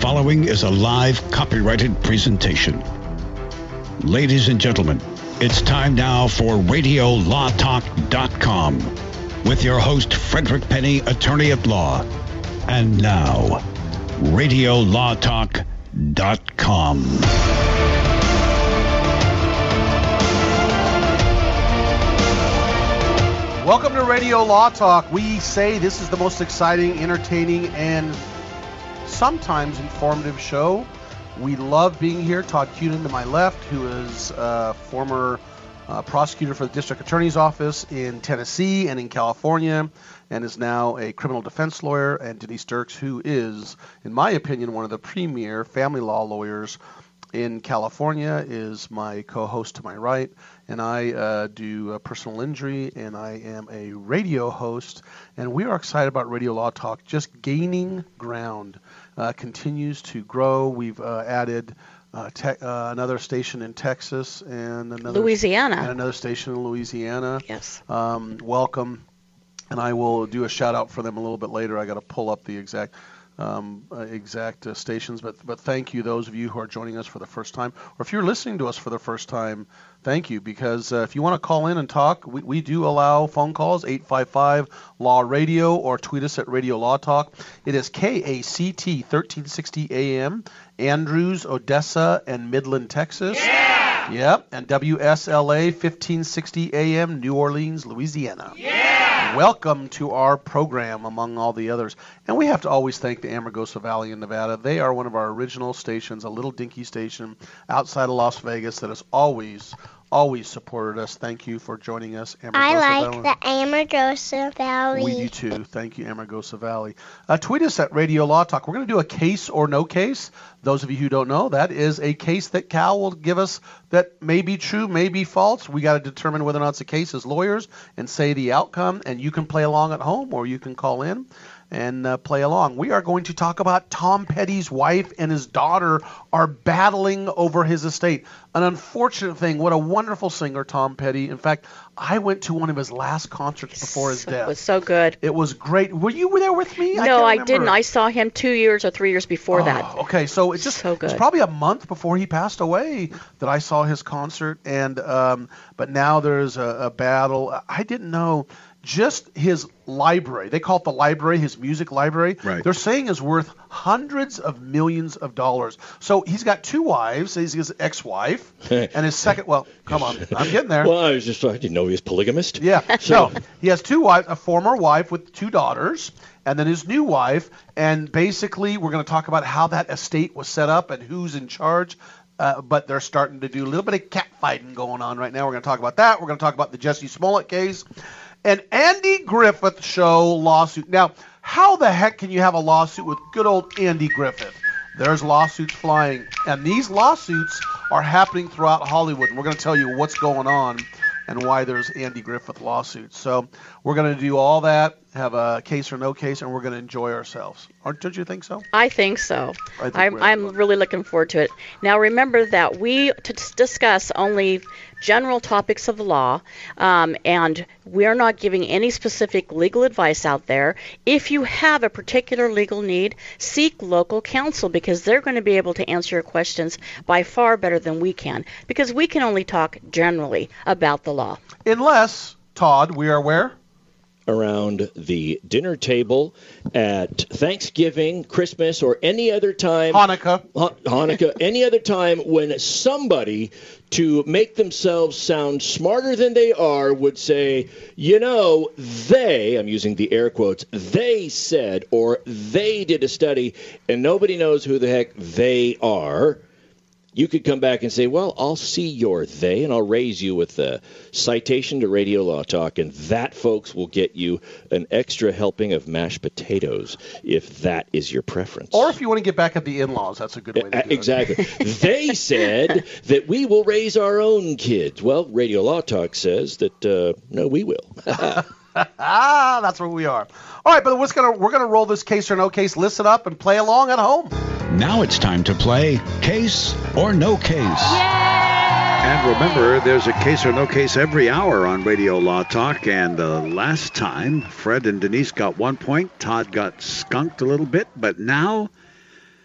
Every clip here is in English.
following is a live copyrighted presentation. Ladies and gentlemen, it's time now for RadioLawTalk.com with your host, Frederick Penny, attorney at law. And now, RadioLawTalk.com. Welcome to Radio Law Talk. We say this is the most exciting, entertaining, and sometimes informative show. We love being here. Todd Cunin to my left, who is a former uh, prosecutor for the district attorney's office in Tennessee and in California, and is now a criminal defense lawyer. And Denise Dirks, who is, in my opinion, one of the premier family law lawyers in California, is my co host to my right and I uh, do personal injury, and I am a radio host. And we are excited about Radio Law Talk just gaining ground, continues to grow. We've uh, added uh, te- uh, another station in Texas and another Louisiana, and another station in Louisiana. Yes. Um, welcome, and I will do a shout out for them a little bit later. I got to pull up the exact um, uh, exact uh, stations. But but thank you those of you who are joining us for the first time, or if you're listening to us for the first time, thank you because uh, if you want to call in and talk, we, we do allow phone calls 855 Law Radio or tweet us at Radio Law Talk. It is KACT 1360 AM, Andrews, Odessa, and Midland, Texas. Yeah. Yep, and WSLA 1560 AM, New Orleans, Louisiana. Yeah. Welcome to our program, among all the others. And we have to always thank the Amargosa Valley in Nevada. They are one of our original stations, a little dinky station outside of Las Vegas that has always, always supported us. Thank you for joining us, Amargosa I like Valley. the Amargosa Valley. We do too. Thank you, Amargosa Valley. Uh, tweet us at Radio Law Talk. We're going to do a case or no case. Those of you who don't know, that is a case that Cal will give us that may be true, may be false. We got to determine whether or not it's a case as lawyers and say the outcome. And you can play along at home or you can call in and uh, play along. We are going to talk about Tom Petty's wife and his daughter are battling over his estate. An unfortunate thing. What a wonderful singer Tom Petty. In fact, I went to one of his last concerts before his death. It was so good. It was great. Were you there with me? no, can't I didn't. I saw him two years or three years before that. Oh, okay, so it's just So good. probably a month before he passed away that I saw his concert, and um, but now there's a, a battle. I didn't know just his library. They call it the library, his music library. Right. They're saying is worth hundreds of millions of dollars. So he's got two wives. He's his ex-wife and his second. Well, come on, I'm getting there. Well, I was just I didn't know he was polygamist. Yeah. So- No, he has two wives, a former wife with two daughters, and then his new wife. And basically, we're going to talk about how that estate was set up and who's in charge. Uh, but they're starting to do a little bit of catfighting going on right now. We're going to talk about that. We're going to talk about the Jussie Smollett case and Andy Griffith show lawsuit. Now, how the heck can you have a lawsuit with good old Andy Griffith? There's lawsuits flying, and these lawsuits are happening throughout Hollywood. And we're going to tell you what's going on and why there's Andy Griffith lawsuits. So we're going to do all that, have a case or no case, and we're going to enjoy ourselves. Aren't, don't you think so? I think so. I think I'm, I'm really looking forward to it. Now, remember that we to discuss only general topics of the law, um, and we're not giving any specific legal advice out there. If you have a particular legal need, seek local counsel because they're going to be able to answer your questions by far better than we can because we can only talk generally about the law. Unless, Todd, we are where? Around the dinner table at Thanksgiving, Christmas, or any other time. Hanukkah. Ha- Hanukkah, any other time when somebody, to make themselves sound smarter than they are, would say, you know, they, I'm using the air quotes, they said, or they did a study, and nobody knows who the heck they are. You could come back and say, well, I'll see your they, and I'll raise you with a citation to Radio Law Talk, and that, folks, will get you an extra helping of mashed potatoes if that is your preference. Or if you want to get back at the in-laws, that's a good way to do Uh, it. Exactly. they said that we will raise our own kids. Well, Radio Law Talk says that uh, no, we will. ah, that's where we are. All right, but what's gonna we're gonna roll this case or no case, listen up, and play along at home. Now it's time to play Case or No Case. And remember, there's a case or no case every hour on Radio Law Talk. And uh, last time, Fred and Denise got one point. Todd got skunked a little bit. But now,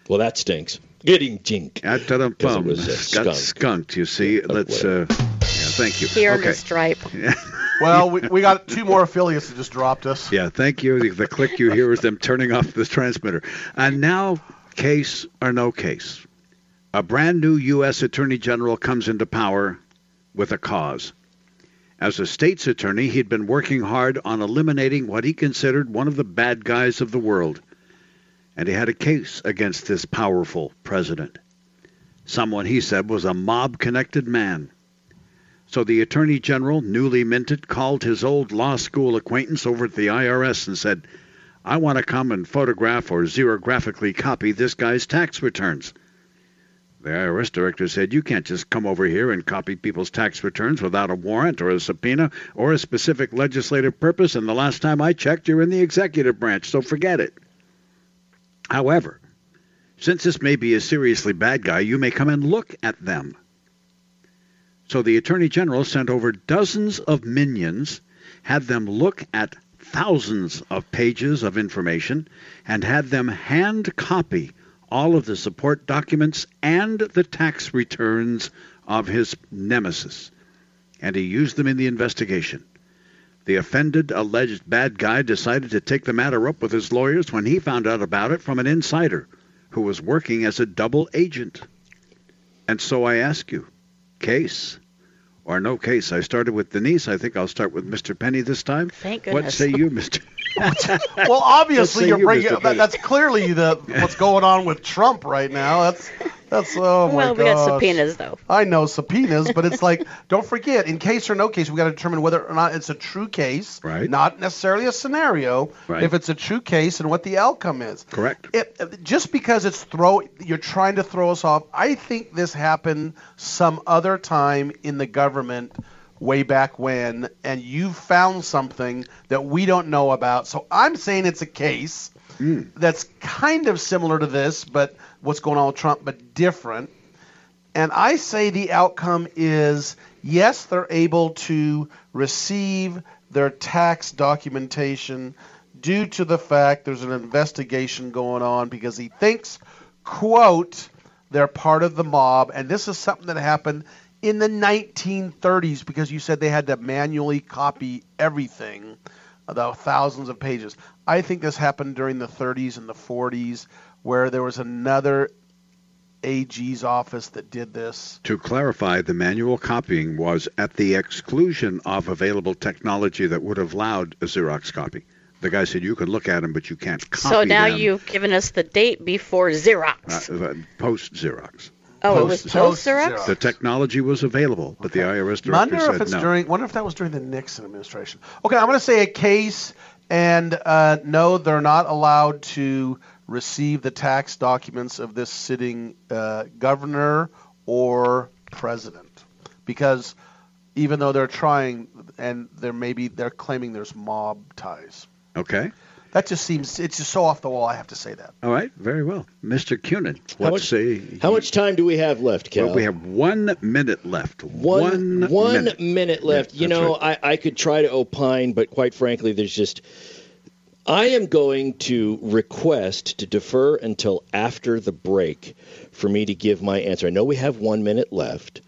Well, that stinks. Getting jink. At da 'Cause it was, uh, got skunked. You see. Let's. Uh, yeah, thank you. Here in okay. the stripe. Well, we, we got two more affiliates that just dropped us. Yeah, thank you. The, the click you hear is them turning off the transmitter. And now, case or no case. A brand new U.S. Attorney General comes into power with a cause. As a state's attorney, he'd been working hard on eliminating what he considered one of the bad guys of the world. And he had a case against this powerful president. Someone he said was a mob connected man. So the Attorney General, newly minted, called his old law school acquaintance over at the IRS and said, I want to come and photograph or xerographically copy this guy's tax returns. The IRS director said, You can't just come over here and copy people's tax returns without a warrant or a subpoena or a specific legislative purpose, and the last time I checked, you're in the executive branch, so forget it. However, since this may be a seriously bad guy, you may come and look at them. So the Attorney General sent over dozens of minions, had them look at thousands of pages of information, and had them hand copy all of the support documents and the tax returns of his nemesis. And he used them in the investigation. The offended, alleged bad guy decided to take the matter up with his lawyers when he found out about it from an insider who was working as a double agent. And so I ask you, case or no case? I started with Denise. I think I'll start with Mr. Penny this time. Thank goodness. What say you, Mr. Well, obviously you're you, bringing Mr. that's clearly the what's going on with Trump right now. That's that's oh my well, we got gosh. subpoenas though. I know subpoenas, but it's like don't forget, in case or no case, we got to determine whether or not it's a true case, Right. Not necessarily a scenario. Right. If it's a true case and what the outcome is. Correct. It, it- just because it's throw, you're trying to throw us off. I think this happened some other time in the government, way back when, and you found something that we don't know about. So I'm saying it's a case hmm. that's kind of similar to this, but what's going on with Trump, but different. And I say the outcome is yes, they're able to receive their tax documentation due to the fact there's an investigation going on because he thinks, quote, they're part of the mob. And this is something that happened in the 1930s because you said they had to manually copy everything, the thousands of pages. I think this happened during the 30s and the 40s where there was another AG's office that did this. To clarify, the manual copying was at the exclusion of available technology that would have allowed a Xerox copy. The guy said you can look at them, but you can't copy So now them you've given us the date before Xerox. uh, uh, post Xerox. oh, it was post- post post-Xerox. The technology was available, but the IRS director Wonder said if it's no. during. Wonder if that was during the Nixon administration. Okay, I'm going to say a case, and uh, no, they're not allowed to receive the tax documents of this sitting uh, governor or president, because even though they're trying, and they're maybe they're claiming there's mob ties. Okay. That just seems it's just so off the wall. I have to say that. All right. Very well. Mr. Cunin, How what much- say How much time do we have left, Cal? Well, we have one minute left. one One, one minute. minute left. Yeah, you know, right. I, I could try to opine, but quite frankly, there's just. I am going to request to defer until after the break for me to give my answer. I know we have one minute left,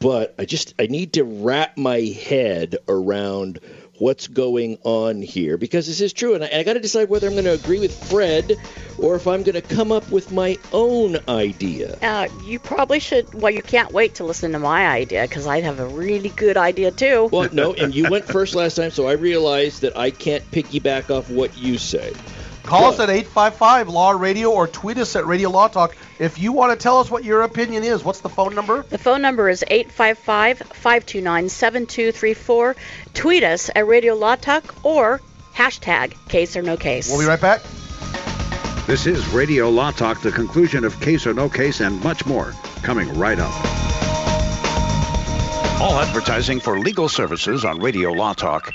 but I just I need to wrap my head around what's going on here because this is true, and I, I got to decide whether I'm going to agree with Fred or if I'm going to come up with my own idea. Uh, you probably should. Well, you can't wait to listen to my idea because I have a really good idea too. Well, no, and you went first last time, so I realized that I can't piggyback off what you say. Call us at 855 Law Radio or tweet us at Radio Law Talk if you want to tell us what your opinion is. What's the phone number? The phone number is 855-529-7234. Tweet us at Radio Law Talk or hashtag case or no case. We'll be right back. This is Radio Law Talk, the conclusion of Case or No Case, and much more coming right up. All advertising for legal services on Radio Law Talk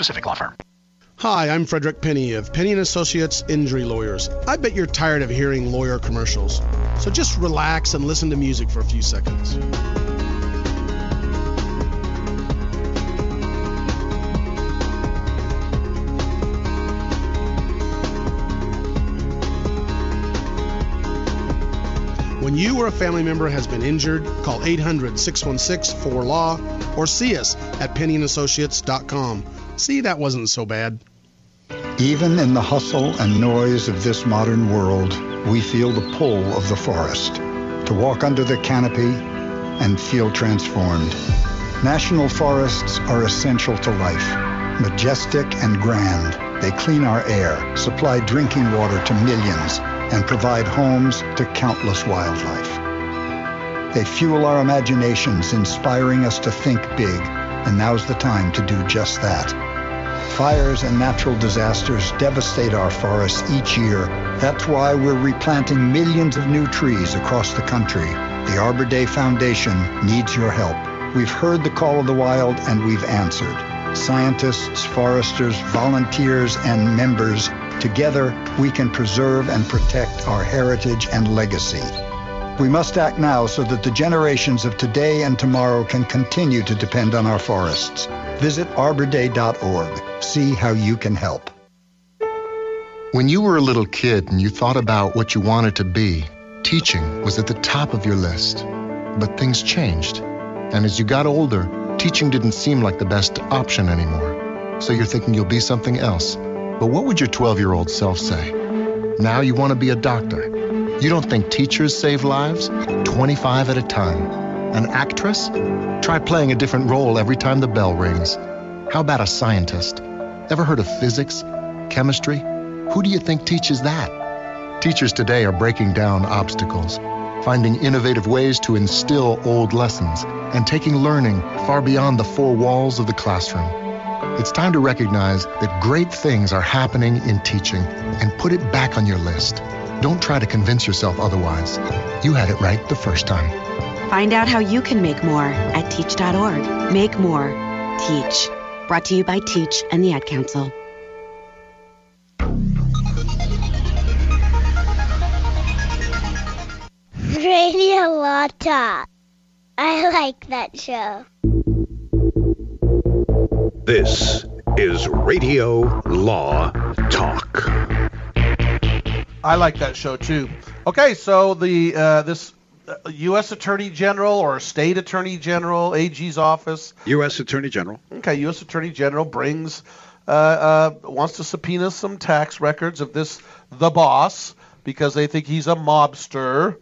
specific law firm. Hi, I'm Frederick Penny of Penny and Associates Injury Lawyers. I bet you're tired of hearing lawyer commercials. So just relax and listen to music for a few seconds. You or a family member has been injured, call 800 616 4LAW or see us at pennyandassociates.com. See, that wasn't so bad. Even in the hustle and noise of this modern world, we feel the pull of the forest. To walk under the canopy and feel transformed. National forests are essential to life. Majestic and grand, they clean our air, supply drinking water to millions, and provide homes to countless wildlife. They fuel our imaginations, inspiring us to think big, and now's the time to do just that. Fires and natural disasters devastate our forests each year. That's why we're replanting millions of new trees across the country. The Arbor Day Foundation needs your help. We've heard the call of the wild and we've answered. Scientists, foresters, volunteers, and members Together, we can preserve and protect our heritage and legacy. We must act now so that the generations of today and tomorrow can continue to depend on our forests. Visit arborday.org. See how you can help. When you were a little kid and you thought about what you wanted to be, teaching was at the top of your list. But things changed. And as you got older, teaching didn't seem like the best option anymore. So you're thinking you'll be something else. But what would your 12 year old self say? Now you want to be a doctor. You don't think teachers save lives? 25 at a time. An actress? Try playing a different role every time the bell rings. How about a scientist? Ever heard of physics? Chemistry? Who do you think teaches that? Teachers today are breaking down obstacles, finding innovative ways to instill old lessons, and taking learning far beyond the four walls of the classroom. It's time to recognize that great things are happening in teaching and put it back on your list. Don't try to convince yourself otherwise. You had it right the first time. Find out how you can make more at teach.org. Make more. Teach. Brought to you by Teach and the Ad Council. Radio Law Talk. I like that show. This is Radio Law Talk. I like that show too. Okay, so the uh, this uh, U.S. Attorney General or State Attorney General, AG's office. U.S. Attorney General. Okay, U.S. Attorney General brings uh, uh, wants to subpoena some tax records of this the boss because they think he's a mobster,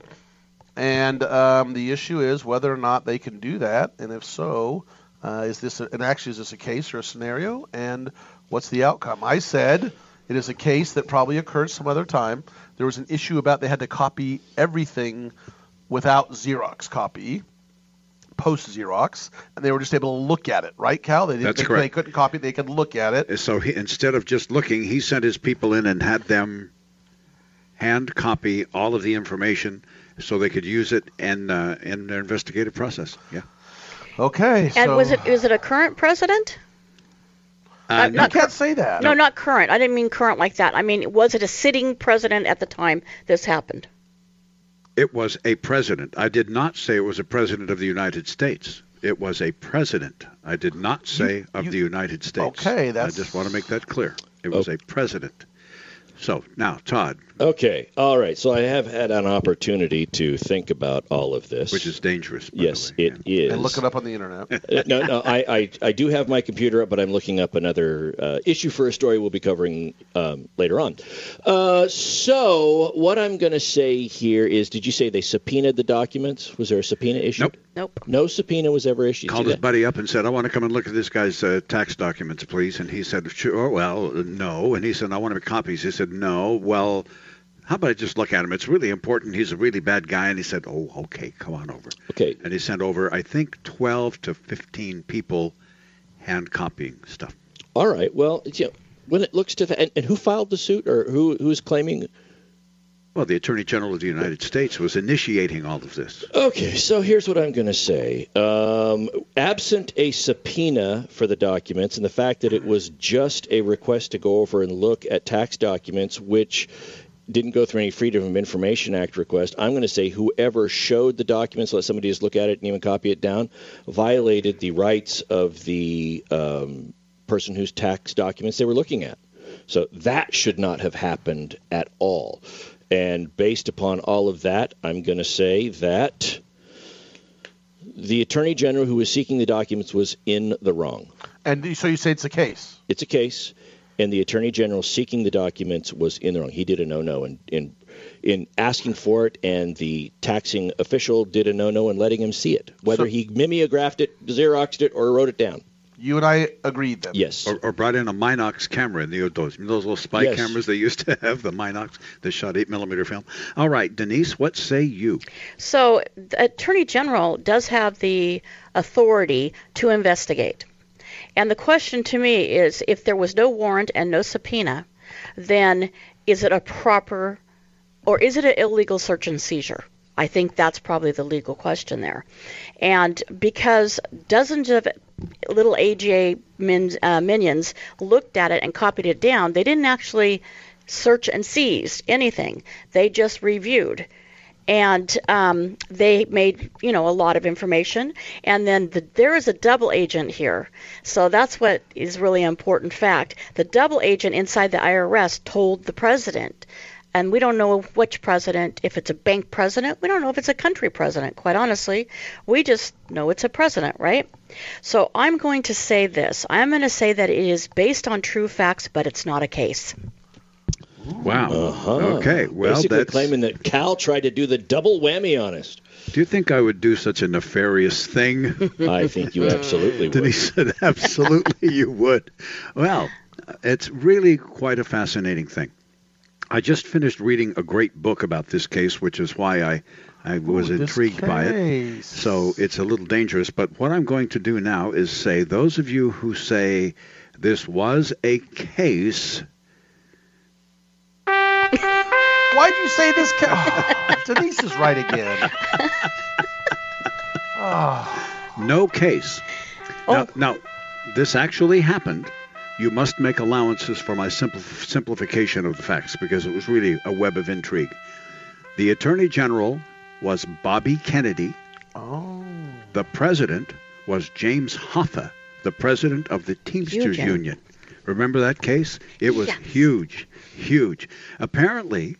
and um, the issue is whether or not they can do that, and if so, uh, is this a, and actually is this a case or a scenario, and what's the outcome? I said it is a case that probably occurred some other time. There was an issue about they had to copy everything without Xerox copy. post Xerox, and they were just able to look at it, right, Cal? They, didn't- That's they, correct. they couldn't copy they could look at it. So he, instead of just looking, he sent his people in and had them hand copy all of the information so they could use it in uh, in their investigative process. Yeah. Okay. And was it was it a current president? Uh, not can't say that. No, not current. I didn't mean current like that. I mean, was it a sitting president at the time this happened? It was a president. I did not say it was a president of the United States. It was a president. I did not say of the United States. Okay, that's- I just want to make that clear. It was a president. So now, Todd, Okay. All right. So I have had an opportunity to think about all of this. which is dangerous. by yes, it is. And look it up on the internet. Uh, no, no, I, I, I do have my computer up, but I'm looking up another uh, issue for a story we'll be covering um, later on. Uh, so, what I'm going to say here is did you say they subpoenaed the documents? Was there a subpoena issued? Nope. Nope. No subpoena was ever issued. called his that? buddy up and said, "I want to come and look at this guy's uh, tax documents, please." And he said, "Sure." Well, no. And he said, "I want to make copies." He said, "No." Well, how about I just look at him? It's really important. He's a really bad guy. And he said, "Oh, okay, come on over." Okay. And he sent over, I think, 12 to 15 people hand copying stuff. All right. Well, you know, when it looks to the, and, and who filed the suit or who who's claiming Well, the Attorney General of the United States was initiating all of this. Okay, so here's what I'm going to say. Um, absent a subpoena for the documents and the fact that it was just a request to go over and look at tax documents, which didn't go through any Freedom of Information Act request, I'm going to say whoever showed the documents, let somebody just look at it and even copy it down, violated the rights of the um, person whose tax documents they were looking at. So that should not have happened at all. And based upon all of that, I'm going to say that the Attorney General who was seeking the documents was in the wrong. And so you say it's a case. It's a case, and the Attorney General seeking the documents was in the wrong. He did a no-no in in, in asking for it, and the taxing official did a no-no in letting him see it, whether So- he mimeographed it, xeroxed it, or wrote it down. You and I agreed then. Yes. Or, or brought in a Minox camera in the those those little spy Yes. cameras they used to have, the Minox that shot eight millimeter film. All right, Denise, what say you? So, the Attorney General does have the authority to investigate. And the question to me is if there was no warrant and no subpoena, then is it a proper or is it an illegal search and seizure? I think that's probably the legal question there. And because dozens of little AGA min, uh, minions looked at it and copied it down, they didn't actually search and seize anything. They just reviewed and um, they made you know a lot of information. And then the, there is a double agent here. So that's what is really important fact. The double agent inside the irs told the president. And we don't know which president if it's a bank president. We don't know if it's a country president quite honestly. We just know it's a president right? So i'm going to say this. I'm going to say that it is based on true facts but it's not a case Wow. Uh-huh. Okay. Well, Basically that's. claiming that Cal tried to do the double whammy on us. Do you think I would do such a nefarious thing? I think you absolutely would. Denise said, absolutely you would. Well, it's really quite a fascinating thing. I just finished reading a great book about this case, which is why I, I was Ooh, this intrigued by it. So it's a little dangerous. But what I'm going to do now is say, those of you who say this was a case, Why'd you say this? Ca- oh, Denise is right again. Oh. no case. Now, oh. now, this actually happened. You must make allowances for my simple, simplification of the facts because it was really a web of intrigue. The Attorney General was Bobby Kennedy. Oh. The President was James Hoffa, the President of the Teamsters Union. Union. Remember that case? It was huge, huge. Apparently,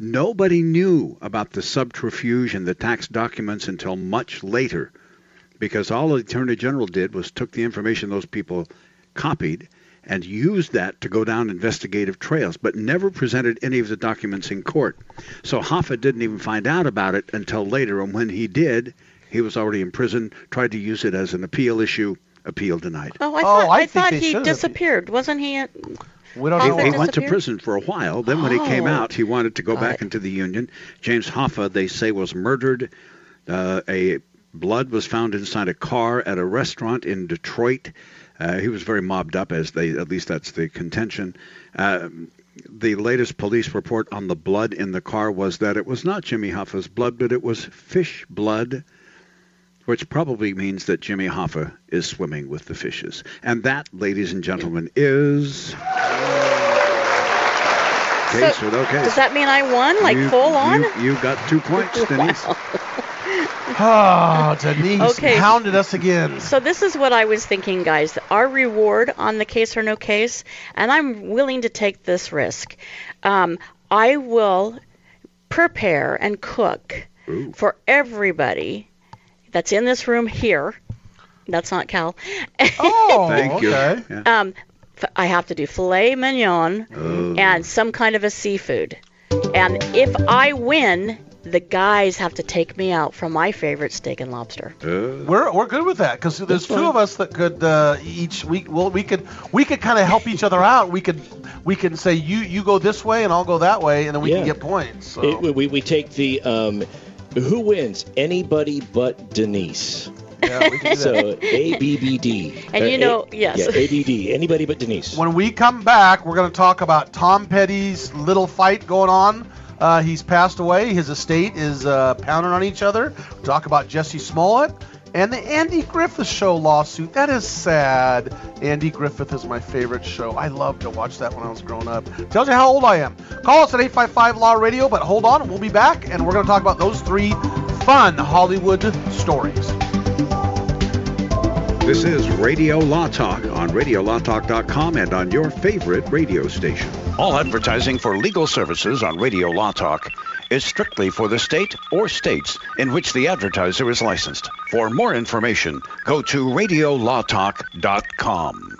nobody knew about the subterfuge and the tax documents until much later because all the Attorney General did was took the information those people copied and used that to go down investigative trails, but never presented any of the documents in court. So Hoffa didn't even find out about it until later, and when he did, he was already in prison, tried to use it as an appeal issue, appeal denied. oh i Oh, thought, I I thought he should have. disappeared wasn't he at- We don't Hoffa know. He, he went to prison for a while. Then when he came Oh. out, he wanted to go Got back it. into the Union. James Hoffa, they say, was murdered. Uh, a Blood was found inside a car at a restaurant in Detroit. Uh, he was very mobbed up, as they at least that's the contention. Uh, the latest police report on the blood in the car was that it was not Jimmy Hoffa's blood, but it was fish blood, which probably means that Jimmy Hoffa is swimming with the fishes. And that, ladies and gentlemen, is. Case So, or no case. Does that mean I won, like You- full on? You, you got two points, Denise. Oh, Denise Okay. hounded us again. So this is what I was thinking, guys. Our reward on the case or no case, and I'm willing to take this risk. Um, I will prepare and cook for everybody that's in this room here. That's not Cal. Oh, Thank you. okay. Yeah. Um, f- I have to do filet mignon Oh. and some kind of a seafood. And if I win, the guys have to take me out for my favorite steak and lobster. Uh, We're, we're good with that because there's two of us that could uh, each week. Well, we could we could kind of help each other out. We could we can say you you go this way and I'll go that way, and then we Yeah. can get points. So. It- we, we take the um, who wins? Anybody but Denise. yeah, we can do So. A B B D. And Uh, you know- A- yes. Yeah, A B D. Anybody but Denise. When we come back, we're going to talk about Tom Petty's little fight going on. Uh, he's passed away. His estate is uh, pounding on each other. We'll talk about Jussie Smollett and the Andy Griffith Show lawsuit. That is sad. Andy Griffith is my favorite show. I loved to watch that when I was growing up. Tells you how old I am. Call us at 855 Law Radio, but hold on, we'll be back and we're going to talk about those three fun Hollywood stories. This is Radio Law Talk on RadioLawTalk.com and on your favorite radio station. All advertising for legal services on Radio Law Talk is strictly for the state or states in which the advertiser is licensed. For more information, go to radiolawtalk.com.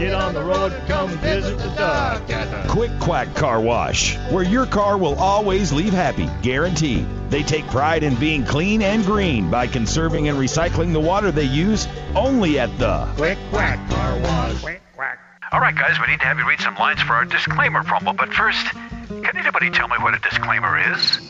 Get on the road, come visit the duck at the Quick Quack Car Wash, where your car will always leave happy, guaranteed. They take pride in being clean and green by conserving and recycling the water they use only at the Quick Quack Car Wash. Quick Quack. All right, guys, we need to have you read some lines for our disclaimer promo, but first, can anybody tell me what a disclaimer is?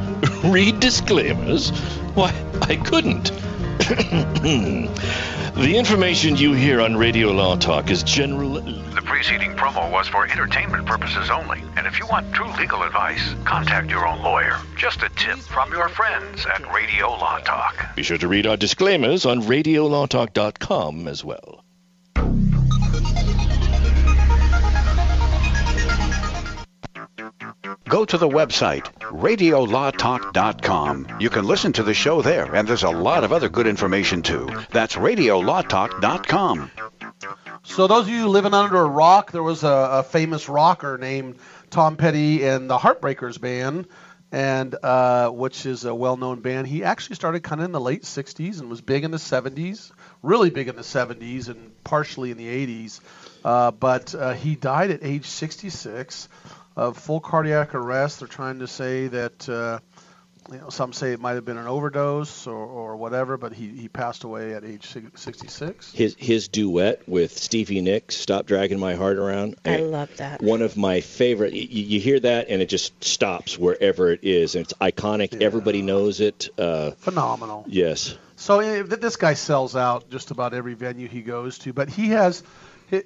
Read disclaimers? Why, I couldn't. the information you hear on Radio Law Talk is general. The preceding promo was for entertainment purposes only. And if you want true legal advice, contact your own lawyer. Just a tip from your friends at Radio Law Talk. Be sure to read our disclaimers on RadioLawTalk.com as well. Go to the website, radiolawtalk.com. You can listen to the show there, and there's a lot of other good information too. That's radiolawtalk.com. So those of you living under a rock, there was a, a famous rocker named Tom Petty and the Heartbreakers band, and uh, which is a well-known band. He actually started kind of in the late '60s and was big in the '70s, really big in the '70s and partially in the '80s. Uh, but uh, he died at age 66 of full cardiac arrest. They're trying to say that. Uh, you know, some say it might have been an overdose or, or whatever, but he, he passed away at age 66. His his duet with Stevie Nicks, "Stop Dragging My Heart Around." I love that. One of my favorite. You, you hear that and it just stops wherever it is, and it's iconic. Everybody knows it. Uh, Phenomenal. yes. So this guy sells out just about every venue he goes to. But he has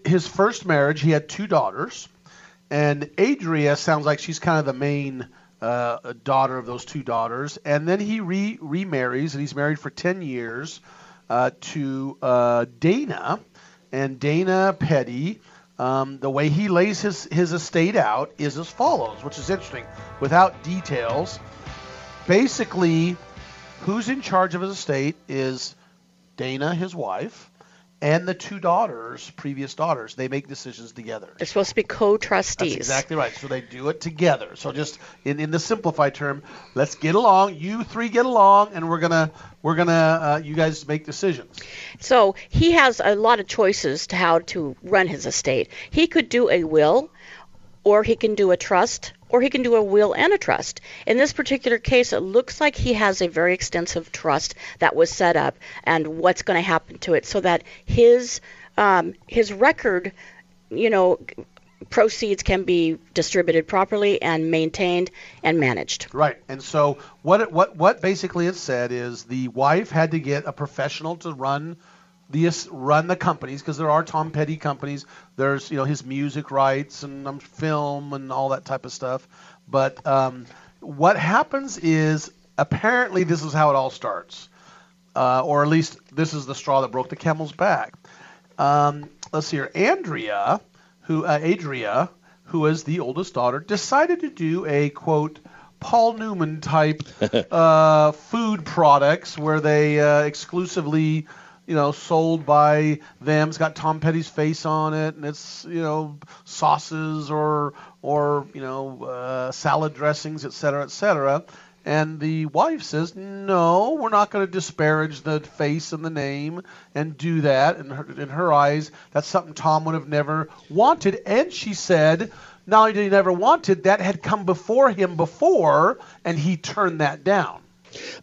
his first marriage. He had two daughters, and Adria sounds like she's kind of the main uh, daughter of those two daughters. And then he re- remarries, and he's married for 10 years uh, to uh, Dana. And Dana Petty, um, the way he lays his, his estate out is as follows, which is interesting. Without details, basically, who's in charge of his estate is Dana, his wife, and the two daughters, previous daughters. They make decisions together. They're supposed to be co-trustees. That's exactly right. So they do it together. So just in, in the simplified term, let's get along. You three get along, and we're gonna we're gonna uh, you guys make decisions. So he has a lot of choices to how to run his estate. He could do a will, or he can do a trust, or he can do a will and a trust. In this particular case, it looks like he has a very extensive trust that was set up, and what's going to happen to it, so that his um, his record, you know, proceeds can be distributed properly and maintained and managed. Right. And so what it, what what basically it said is the wife had to get a professional to run the run the companies because there are Tom Petty companies. There's you know his music rights and um, film and all that type of stuff. But um, what happens is apparently this is how it all starts. uh, or at least this is the straw that broke the camel's back. Um, let's see here. Andrea, who uh, Adria, who is the oldest daughter, decided to do a quote Paul Newman type uh, food products where they uh, exclusively, you know, sold by them. It's got Tom Petty's face on it, and it's you know sauces or or you know uh, salad dressings, et cetera, et cetera. And the wife says, "No, we're not going to disparage the face and the name and do that." In her, in her eyes, that's something Tom would have never wanted. And she said, not only did he never wanted, that had come before him before, and he turned that down.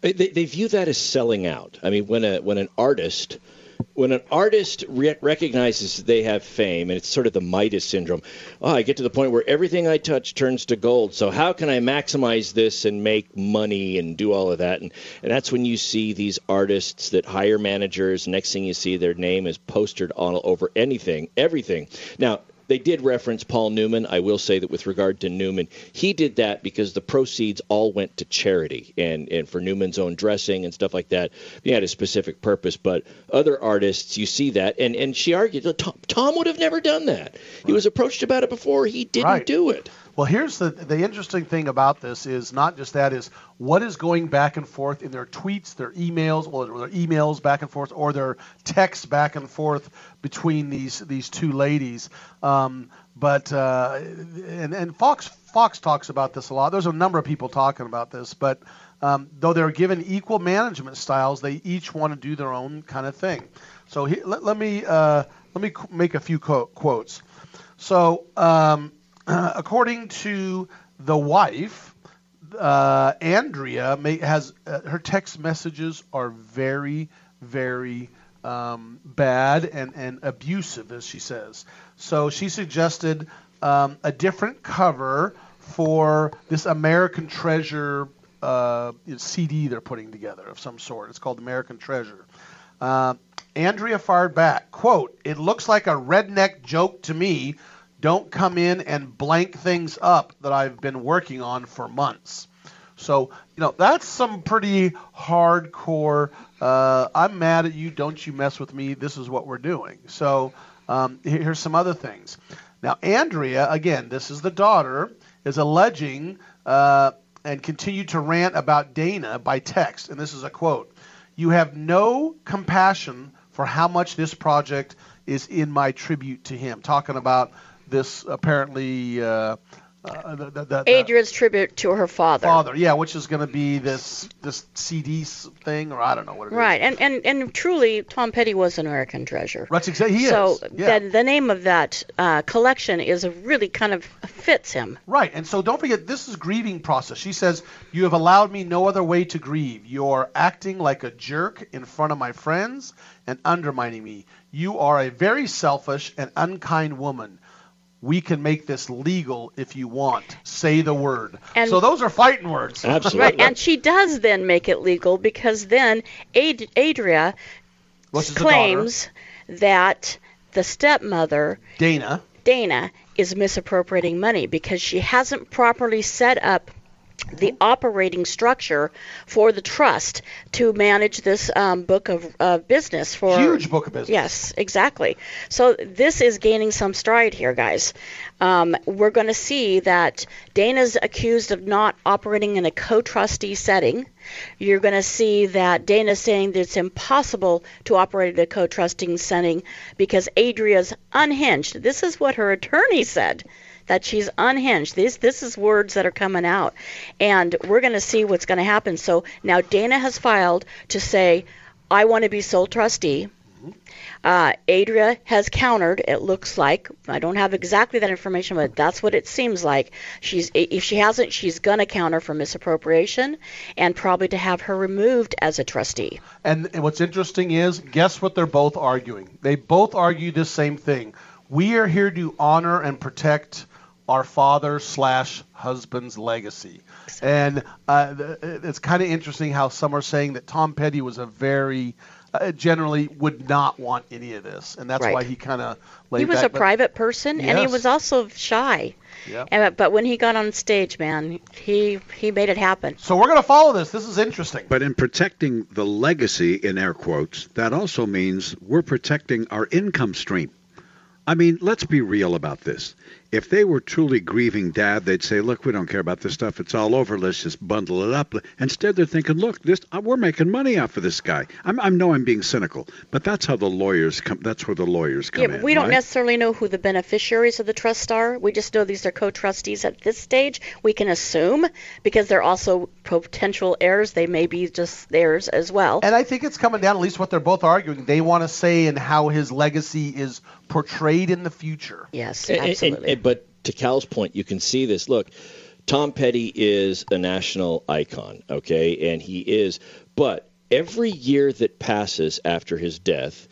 They, they view that as selling out. I mean, when a when an artist when an artist re- recognizes they have fame, and it's sort of the Midas syndrome. Oh, I get to the point where everything I touch turns to gold. So how can I maximize this and make money and do all of that? And and that's when you see these artists that hire managers. Next thing you see, their name is postered all over anything, everything. Now they did reference Paul Newman. I will say that with regard to Newman, he did that because the proceeds all went to charity and, and for Newman's own dressing and stuff like that. He had a specific purpose, but other artists, you see that. And, and she argued that Tom, Tom would have never done that. He was approached about it before. He didn't Right. do it. Well, here's the the interesting thing about this is not just that is what is going back and forth in their tweets, their emails, or their emails back and forth, or their texts back and forth between these these two ladies. Um, but uh, and and Fox Fox talks about this a lot. There's a number of people talking about this, but um, though they're given equal management styles, they each want to do their own kind of thing. So he, let, let me uh, let me make a few co- quotes. So, um, according to the wife, uh, Andrea may, has uh, her text messages are very, very um, bad and, and abusive, as she says. So she suggested um, a different cover for this American Treasure uh, CD they're putting together of some sort. It's called American Treasure. Uh, Andrea fired back, quote, It looks like a redneck joke to me. Don't come in and blank things up that I've been working on for months. So, you know, that's some pretty hardcore, uh, I'm mad at you, don't you mess with me, this is what we're doing. So, um, here's some other things. Now, Andrea, again, this is the daughter, is alleging uh, and continued to rant about Dana by text. And this is a quote You have no compassion for how much this project is in my tribute to him. Talking about this apparently. Uh, uh, the, the, the, Adrian's tribute to her father. father, yeah, which is going to be this this CD thing, or I don't know what it is. Right, and, and and truly, Tom Petty was an American treasure. That's exactly he so is. Yeah. the, the name of that uh, collection is really kind of fits him. Right, and so don't forget this is grieving process. She says, "You have allowed me no other way to grieve. You're acting like a jerk in front of my friends and undermining me. You are a very selfish and unkind woman. We can make this legal if you want. Say the word." And- so those are fighting words. Right, and she does then make it legal because then Ad- Adria Which the claims that the stepmother Dana. Dana is misappropriating money because she hasn't properly set up the operating structure for the trust to manage this um, book of uh, business for Huge book of business. Yes, exactly. So this is gaining some stride here, guys. Um, we're going to see that Dana's accused of not operating in a co-trustee setting. You're going to see that Dana's saying that it's impossible to operate in a co-trusting setting because Adria's unhinged. This is what her attorney said that she's unhinged. This this is words that are coming out, and we're going to see what's going to happen. So now Dana has filed to say, I want to be sole trustee. Uh, Adria has countered. It looks like I don't have exactly that information, but that's what it seems like. She's if she hasn't, she's gonna counter for misappropriation and probably to have her removed as a trustee. And, and what's interesting is, guess what they're both arguing? They both argue the same thing. We are here to honor and protect our father slash husband's legacy. And uh, it's kind of interesting how some are saying that Tom Petty was a very uh, generally would not want any of this, and that's Right. why he kind of He was back, a but- private person, and he was also shy. Yeah. And, but when he got on stage, man, he he made it happen. So we're going to follow this. This is interesting. But in protecting the legacy, in air quotes, that also means we're protecting our income stream. I mean, let's be real about this. If they were truly grieving dad, they'd say, "Look, we don't care about this stuff. It's all over. Let's just bundle it up." Instead, they're thinking, "Look, this uh, we're making money off of this guy." I'm, I know I'm being cynical, but that's how the lawyers come. That's where the lawyers come Yeah, in. but we don't right? necessarily know who the beneficiaries of the trust are. We just know these are co-trustees at this stage. We can assume because they're also potential heirs. They may be just theirs as well. And I think it's coming down, at least what they're both arguing. They want to say and how his legacy is portrayed in the future. Yes, absolutely. and- and- and- but to Cal's point, you can see this. Look, Tom Petty is a national icon, okay, and he is. But every year that passes after his death,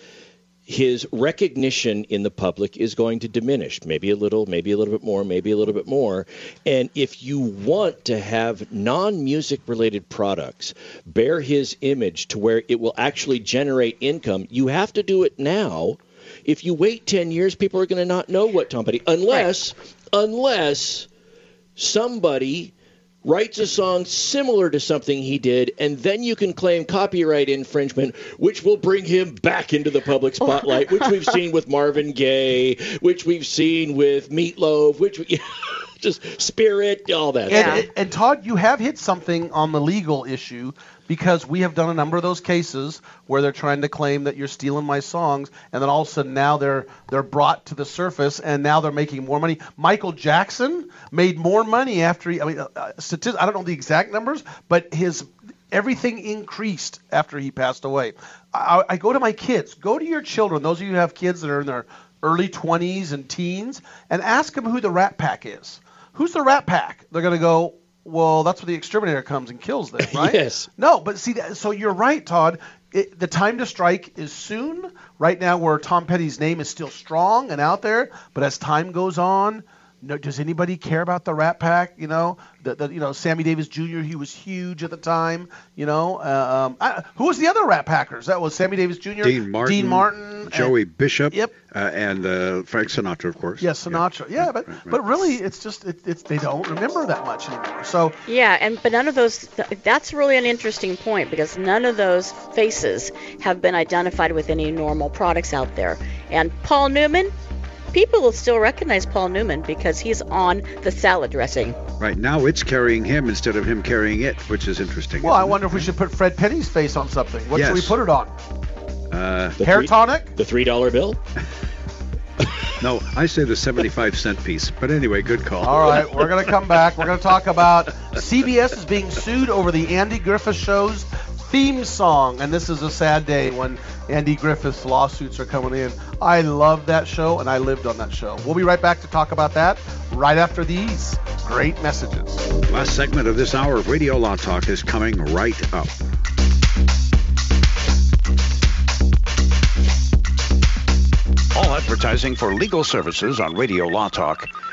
his recognition in the public is going to diminish. Maybe a little, maybe a little bit more, maybe a little bit more. And if you want to have non music related products bear his image to where it will actually generate income, you have to do it now. If you wait 10 years, people are going to not know what Tom Petty, unless, unless somebody writes a song similar to something he did, and then you can claim copyright infringement, which will bring him back into the public spotlight, which we've seen with Marvin Gaye, which we've seen with Meatloaf, which we, just Spirit, all that. And, and Todd, you have hit something on the legal issue because we have done a number of those cases where they're trying to claim that you're stealing my songs, and then all of a sudden now they're they're brought to the surface, and now they're making more money. Michael Jackson made more money after he. I mean, uh, uh. I don't know the exact numbers, but his everything increased after he passed away. I, I go to my kids. Go to your children. Those of you who have kids that are in their early 20s and teens, and ask them who the Rat Pack is. Who's the Rat Pack? They're going to go, well, that's where the exterminator comes and kills them, right? Yes. No, but see, that, so you're right, Todd. It, the time to strike is soon. Right now, where Tom Petty's name is still strong and out there, but as time goes on, no, does anybody care about the Rat Pack? You know, the, the you know Sammy Davis Jr. He was huge at the time. You know, uh, um, I, who was the other Rat Packers? That was Sammy Davis Jr. Dean Martin, Dean Martin, Joey and- Bishop, Yep. uh, and uh, Frank Sinatra, of course. Yes, Sinatra. Yeah, but but really, it's just it, it's they don't remember that much anymore. So Yeah, and but none of those. Th- that's really an interesting point because none of those faces have been identified with any normal products out there. And Paul Newman, people will still recognize Paul Newman because he's on the salad dressing. Right now, it's carrying him instead of him carrying it, which is interesting. well, I isn't it? wonder if we should put Fred Penney's face on something. What should we put it on? Uh, Hair tonic? The three dollar bill? no, I say the 75 cent piece. But anyway, good call. All right, we're going to come back. We're going to talk about CBS is being sued over the Andy Griffith Show's theme song. And this is a sad day when Andy Griffith's lawsuits are coming in. I love that show, and I lived on that show. We'll be right back to talk about that right after these great messages. Last segment of this hour of Radio Law Talk is coming right up. All advertising for legal services on Radio Law Talk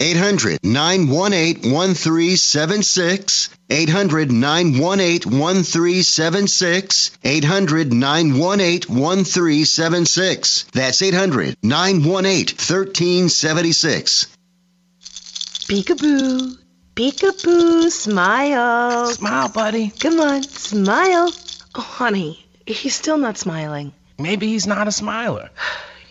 800 918 1376. 800 918 1376. 800 918 1376. That's 800 918 1376. Peekaboo. Peekaboo. Smile. Smile, buddy. Come on. Smile. Oh, honey, he's still not smiling. Maybe he's not a smiler.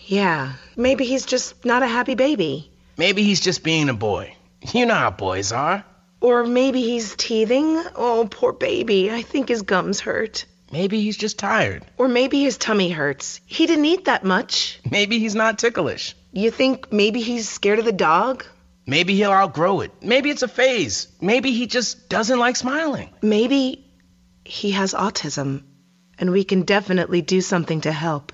Yeah. Maybe he's just not a happy baby. Maybe he's just being a boy. You know how boys are. Or maybe he's teething. Oh, poor baby. I think his gums hurt. Maybe he's just tired. Or maybe his tummy hurts. He didn't eat that much. Maybe he's not ticklish. You think maybe he's scared of the dog? Maybe he'll outgrow it. Maybe it's a phase. Maybe he just doesn't like smiling. Maybe he has autism, and we can definitely do something to help.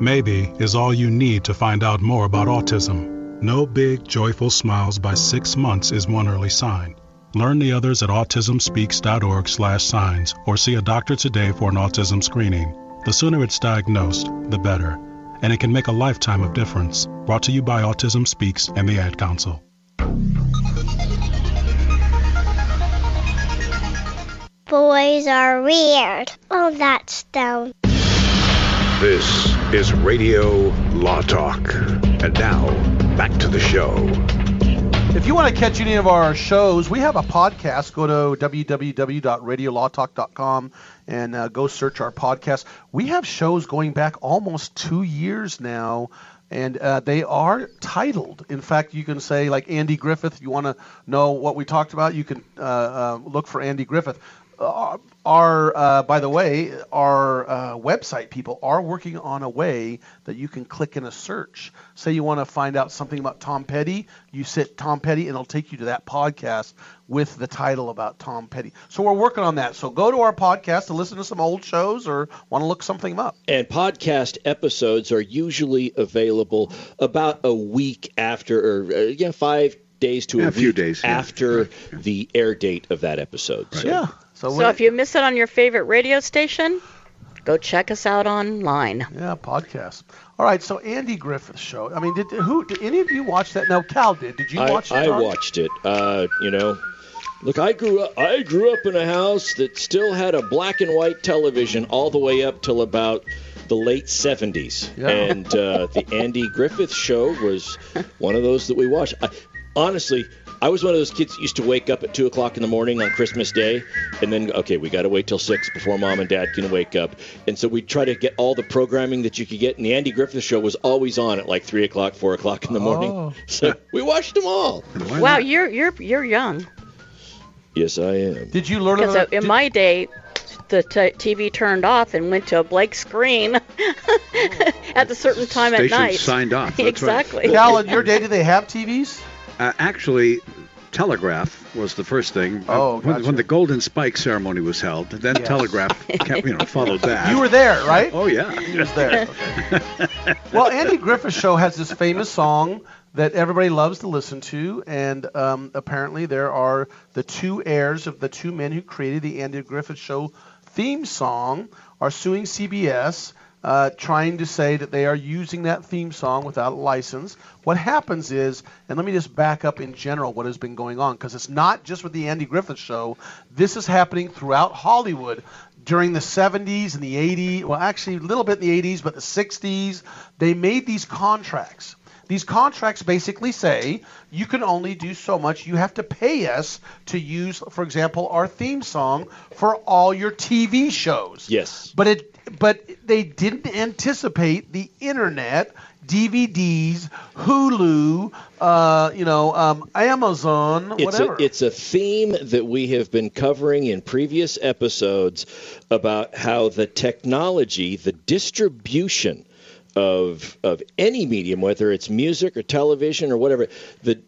Maybe is all you need to find out more about autism. No big, joyful smiles by six months is one early sign. Learn the others at autismspeaks.org slash signs or see a doctor today for an autism screening. The sooner it's diagnosed, the better. And it can make a lifetime of difference. Brought to you by Autism Speaks and the Ad Council. Boys are weird. Oh, that's dumb. This is Radio Law Talk. And now, back to the show. If you want to catch any of our shows, we have a podcast. Go to www.radiolawtalk.com and uh, go search our podcast. We have shows going back almost two years now, and uh, they are titled. In fact, you can say, like Andy Griffith, you want to know what we talked about, you can uh, uh, look for Andy Griffith. Our, uh, by the way, our uh, website people are working on a way that you can click in a search. Say you want to find out something about Tom Petty, you sit Tom Petty, and it'll take you to that podcast with the title about Tom Petty. So we're working on that. So go to our podcast to listen to some old shows or want to look something up. And podcast episodes are usually available about a week after, or uh, yeah, five days to Yeah, a, a few week days, yeah. after the air date of that episode. So. Yeah. So, So if you miss it on your favorite radio station, go check us out online. Yeah, podcast. All right, so Andy Griffith show. I mean, did who? Did any of you watch that? No, Cal did. Did you I, watch I that? Ron? watched it. Uh, you know, look, I grew up. I grew up in a house that still had a black and white television all the way up till about the late 70s, Yeah. and uh, the Andy Griffith show was one of those that we watched. I, honestly. I was one of those kids that used to wake up at two o'clock in the morning on Christmas Day, and then okay, we got to wait till six before mom and dad can wake up, and so we'd try to get all the programming that you could get. And the Andy Griffith Show was always on at like three o'clock, four o'clock in the morning. Oh. So we watched them all. Wow, you're you're you're young. Yes, I am. Did you learn Because about? in my day, the t- TV turned off and went to a blank screen at a certain time at Station night. signed off. That's exactly. Right. Cal, in your day, did they have TVs? Uh, actually, telegraph was the first thing. Uh, Oh, when, gotcha. when the Golden Spike ceremony was held, then Yes. telegraph kept, you know, followed that. You were there, right? Oh yeah. He was there. well, Andy Griffith Show has this famous song that everybody loves to listen to, and um, apparently there are the two heirs of the two men who created the Andy Griffith Show theme song are suing CBS. Uh, trying to say that they are using that theme song without a license. What happens is, and let me just back up in general what has been going on, because it's not just with the Andy Griffith Show. This is happening throughout Hollywood during the 70s and the 80s. Well, actually, a little bit in the 80s, but the 60s. They made these contracts. These contracts basically say you can only do so much. You have to pay us to use, for example, our theme song for all your TV shows. Yes. But it but they didn't anticipate the internet, DVDs, Hulu, uh, you know, um, Amazon, It's whatever. a, it's a theme that we have been covering in previous episodes about how the technology, the distribution of of any medium, whether it's music or television or whatever, the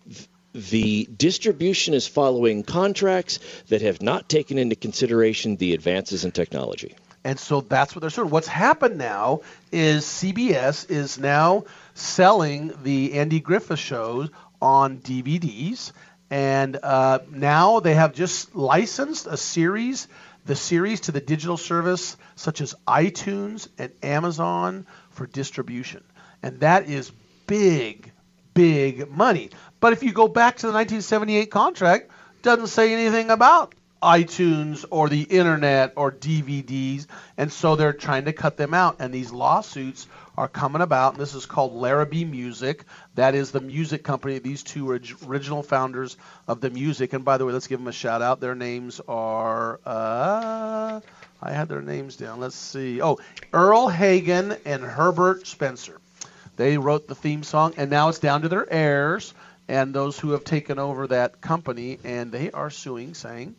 the distribution is following contracts that have not taken into consideration the advances in technology. And so that's what they're doing. What's happened now is CBS is now selling the Andy Griffith shows on DVDs, and uh, now they have just licensed a series, the series to the digital service such as iTunes and Amazon for distribution, and that is big, big money. But if you go back to the 1978 contract, doesn't say anything about iTunes or the internet or DVDs, and so they're trying to cut them out. And these lawsuits are coming about. And this is called Larrabee Music. That is the music company. These two are original founders of the music. And by the way, let's give them a shout out. Their names are. Uh, I had their names down. Let's see. Oh, Earle Hagen and Herbert Spencer. They wrote the theme song, and now it's down to their heirs and those who have taken over that company, and they are suing, saying,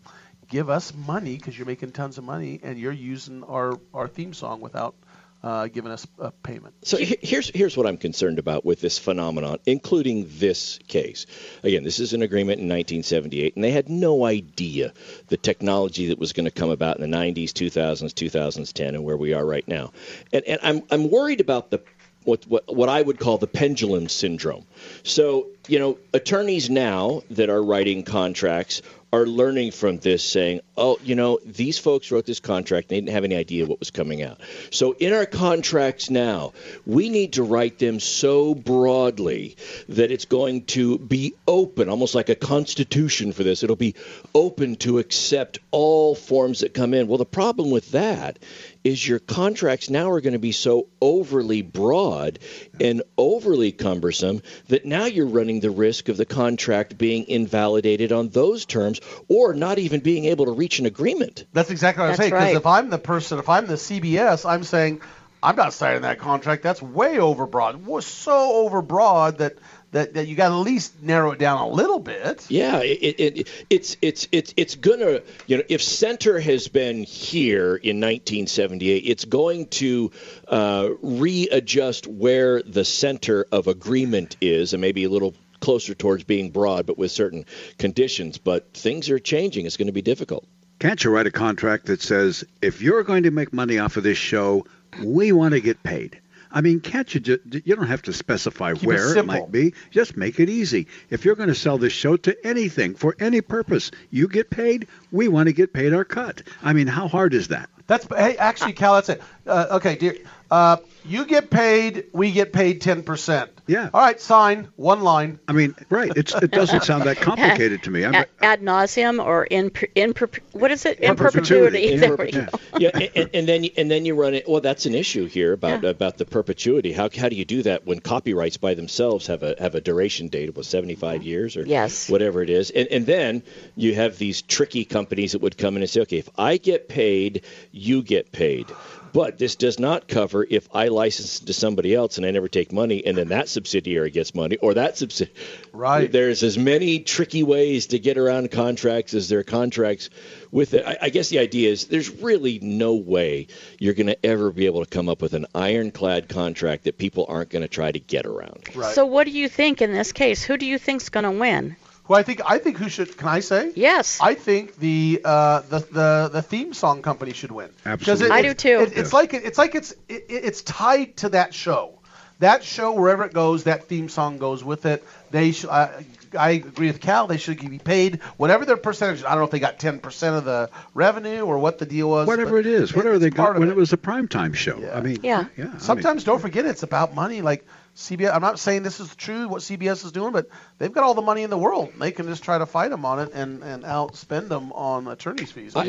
"Give us money because you're making tons of money, and you're using our our theme song without uh, giving us a payment." So here's here's what I'm concerned about with this phenomenon, including this case. Again, this is an agreement in 1978, and they had no idea the technology that was going to come about in the 90s, 2000s, 2010, and where we are right now. And and I'm I'm worried about the what, what, what I would call the pendulum syndrome. So, you know, attorneys now that are writing contracts are learning from this saying, oh, you know, these folks wrote this contract. They didn't have any idea what was coming out. So, in our contracts now, we need to write them so broadly that it's going to be open, almost like a constitution for this. It'll be open to accept all forms that come in. Well, the problem with that is your contracts now are going to be so overly broad and overly cumbersome that now you're running the risk of the contract being invalidated on those terms or not even being able to reach an agreement. That's exactly what I'm That's saying. Because right. if I'm the person, if I'm the CBS, I'm saying I'm not signing that contract. That's way overbroad. It was so overbroad that that, that you got to at least narrow it down a little bit. Yeah, it, it, it, it's it's it's it's gonna you know if center has been here in 1978, it's going to uh, readjust where the center of agreement is, and maybe a little closer towards being broad, but with certain conditions. But things are changing. It's going to be difficult. Can't you write a contract that says if you're going to make money off of this show, we want to get paid? I mean, can't you just, you don't have to specify Keep where it, simple. might be. Just make it easy. If you're going to sell this show to anything for any purpose, you get paid, we want to get paid our cut. I mean, how hard is that? That's hey, actually, Cal, that's it. Uh, okay, dear, uh, you get paid, we get paid ten percent. Yeah. All right, sign one line. I mean, right? It's it doesn't sound that complicated to me. I'm, ad, ad nauseum or in in what is it in, In perpetuity. perpetuity. There we go. yeah, and, and then and then you run it. Well, that's an issue here about about the perpetuity. How how do you do that when copyrights by themselves have a have a duration date of 75 years or Yes. whatever it is? And and then you have these tricky companies that would come in and say, okay, if I get paid you get paid. But this does not cover if I license to somebody else and I never take money, and then that subsidiary gets money, or that subsidiary. Right. There's as many tricky ways to get around contracts as there are contracts with it. I, I guess the idea is there's really no way you're going to ever be able to come up with an ironclad contract that people aren't going to try to get around. Right. So what do you think in this case? Who do you think's going to win? Who I think I think who should can I say? Yes. I think the uh, the, the the theme song company should win. 'Cause Absolutely. I do too. It, it's like it's like it's it, it's tied to that show. That show wherever it goes, that theme song goes with it. They sh- I, I agree with Cal. They should be paid whatever their percentage. I don't know if they got 10% of the revenue or what the deal was. Whatever it is, whatever they got when it. it was a primetime show. I mean, Yeah. yeah. I mean, Sometimes don't forget it's about money. Like CBS, I'm not saying this is true what CBS is doing, but they've got all the money in the world. They can just try to fight them on it and and outspend them on attorneys fees. I,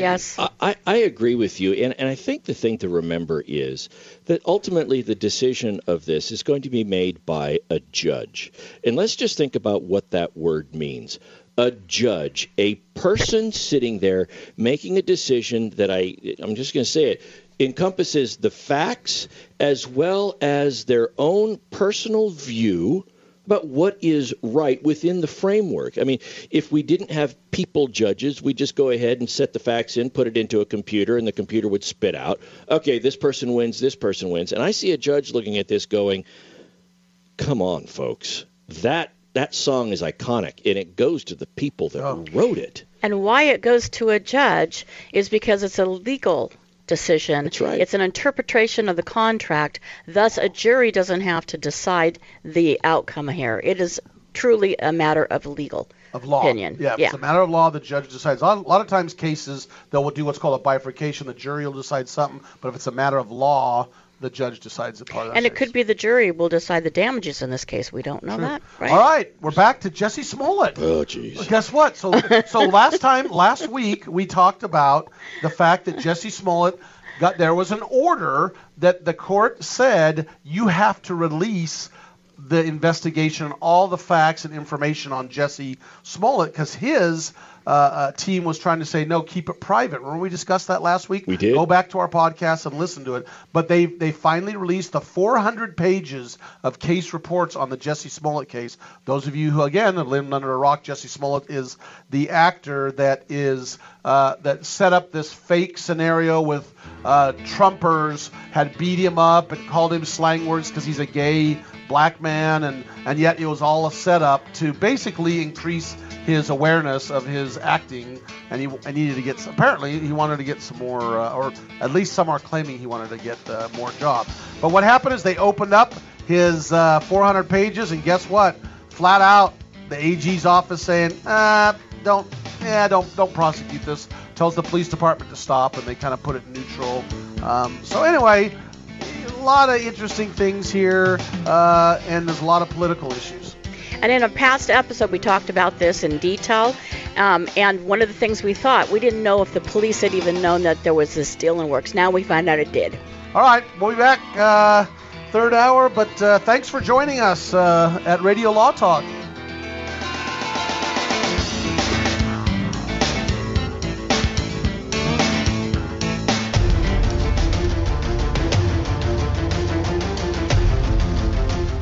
I, I agree with you, and, and I think the thing to remember is that ultimately the decision of this is going to be made by a judge. And let's just think about what that word means. A judge, a person sitting there making a decision that I, I'm just going to say it, encompasses the facts as well as their own personal view about what is right within the framework. I mean, if we didn't have people judges, we'd just go ahead and set the facts in, put it into a computer, and the computer would spit out, okay, this person wins, this person wins. And I see a judge looking at this going, come on, folks. That that song is iconic, and it goes to the people that oh. wrote it. And why it goes to a judge is because it's a legal decision. That's right. It's an interpretation of the contract. Thus, a jury doesn't have to decide the outcome here. It is truly a matter of legal of law. opinion. Yeah, if it's a matter of law. The judge decides. A lot, a lot of times, cases they'll do what's called a bifurcation. The jury will decide something, but if it's a matter of law, the judge decides the part of and it could be the jury will decide the damages in this case. We don't know that, right? All right, we're back to Jussie Smollett. Oh, jeez. Guess what? So, so last time, last week, we talked about the fact that Jussie Smollett got there was an order that the court said you have to release the investigation, all the facts and information on Jussie Smollett, because his uh, uh, team was trying to say no, keep it private. Remember we discussed that last week? We did. Go back to our podcast and listen to it. But they they finally released the 400 pages of case reports on the Jussie Smollett case. Those of you who again have lived under a rock, Jussie Smollett is the actor that is uh, that set up this fake scenario with uh, Trumpers had beat him up and called him slang words because he's a gay black man, and and yet it was all a setup to basically increase his awareness of his acting, and he needed to get some, apparently he wanted to get some more, uh, or at least some are claiming he wanted to get uh, more jobs. But what happened is they opened up his uh, 400 pages, and guess what? Flat out, the AG's office saying, uh, don't, yeah, don't don't prosecute this. Tells the police department to stop, and they kind of put it neutral. Um, so anyway, a lot of interesting things here, uh, and there's a lot of political issues. And in a past episode, we talked about this in detail. Um, and one of the things we thought, we didn't know if the police had even known that there was this deal in works. Now we find out it did. All right, we'll be back uh, third hour, but uh, thanks for joining us uh, at Radio Law Talk.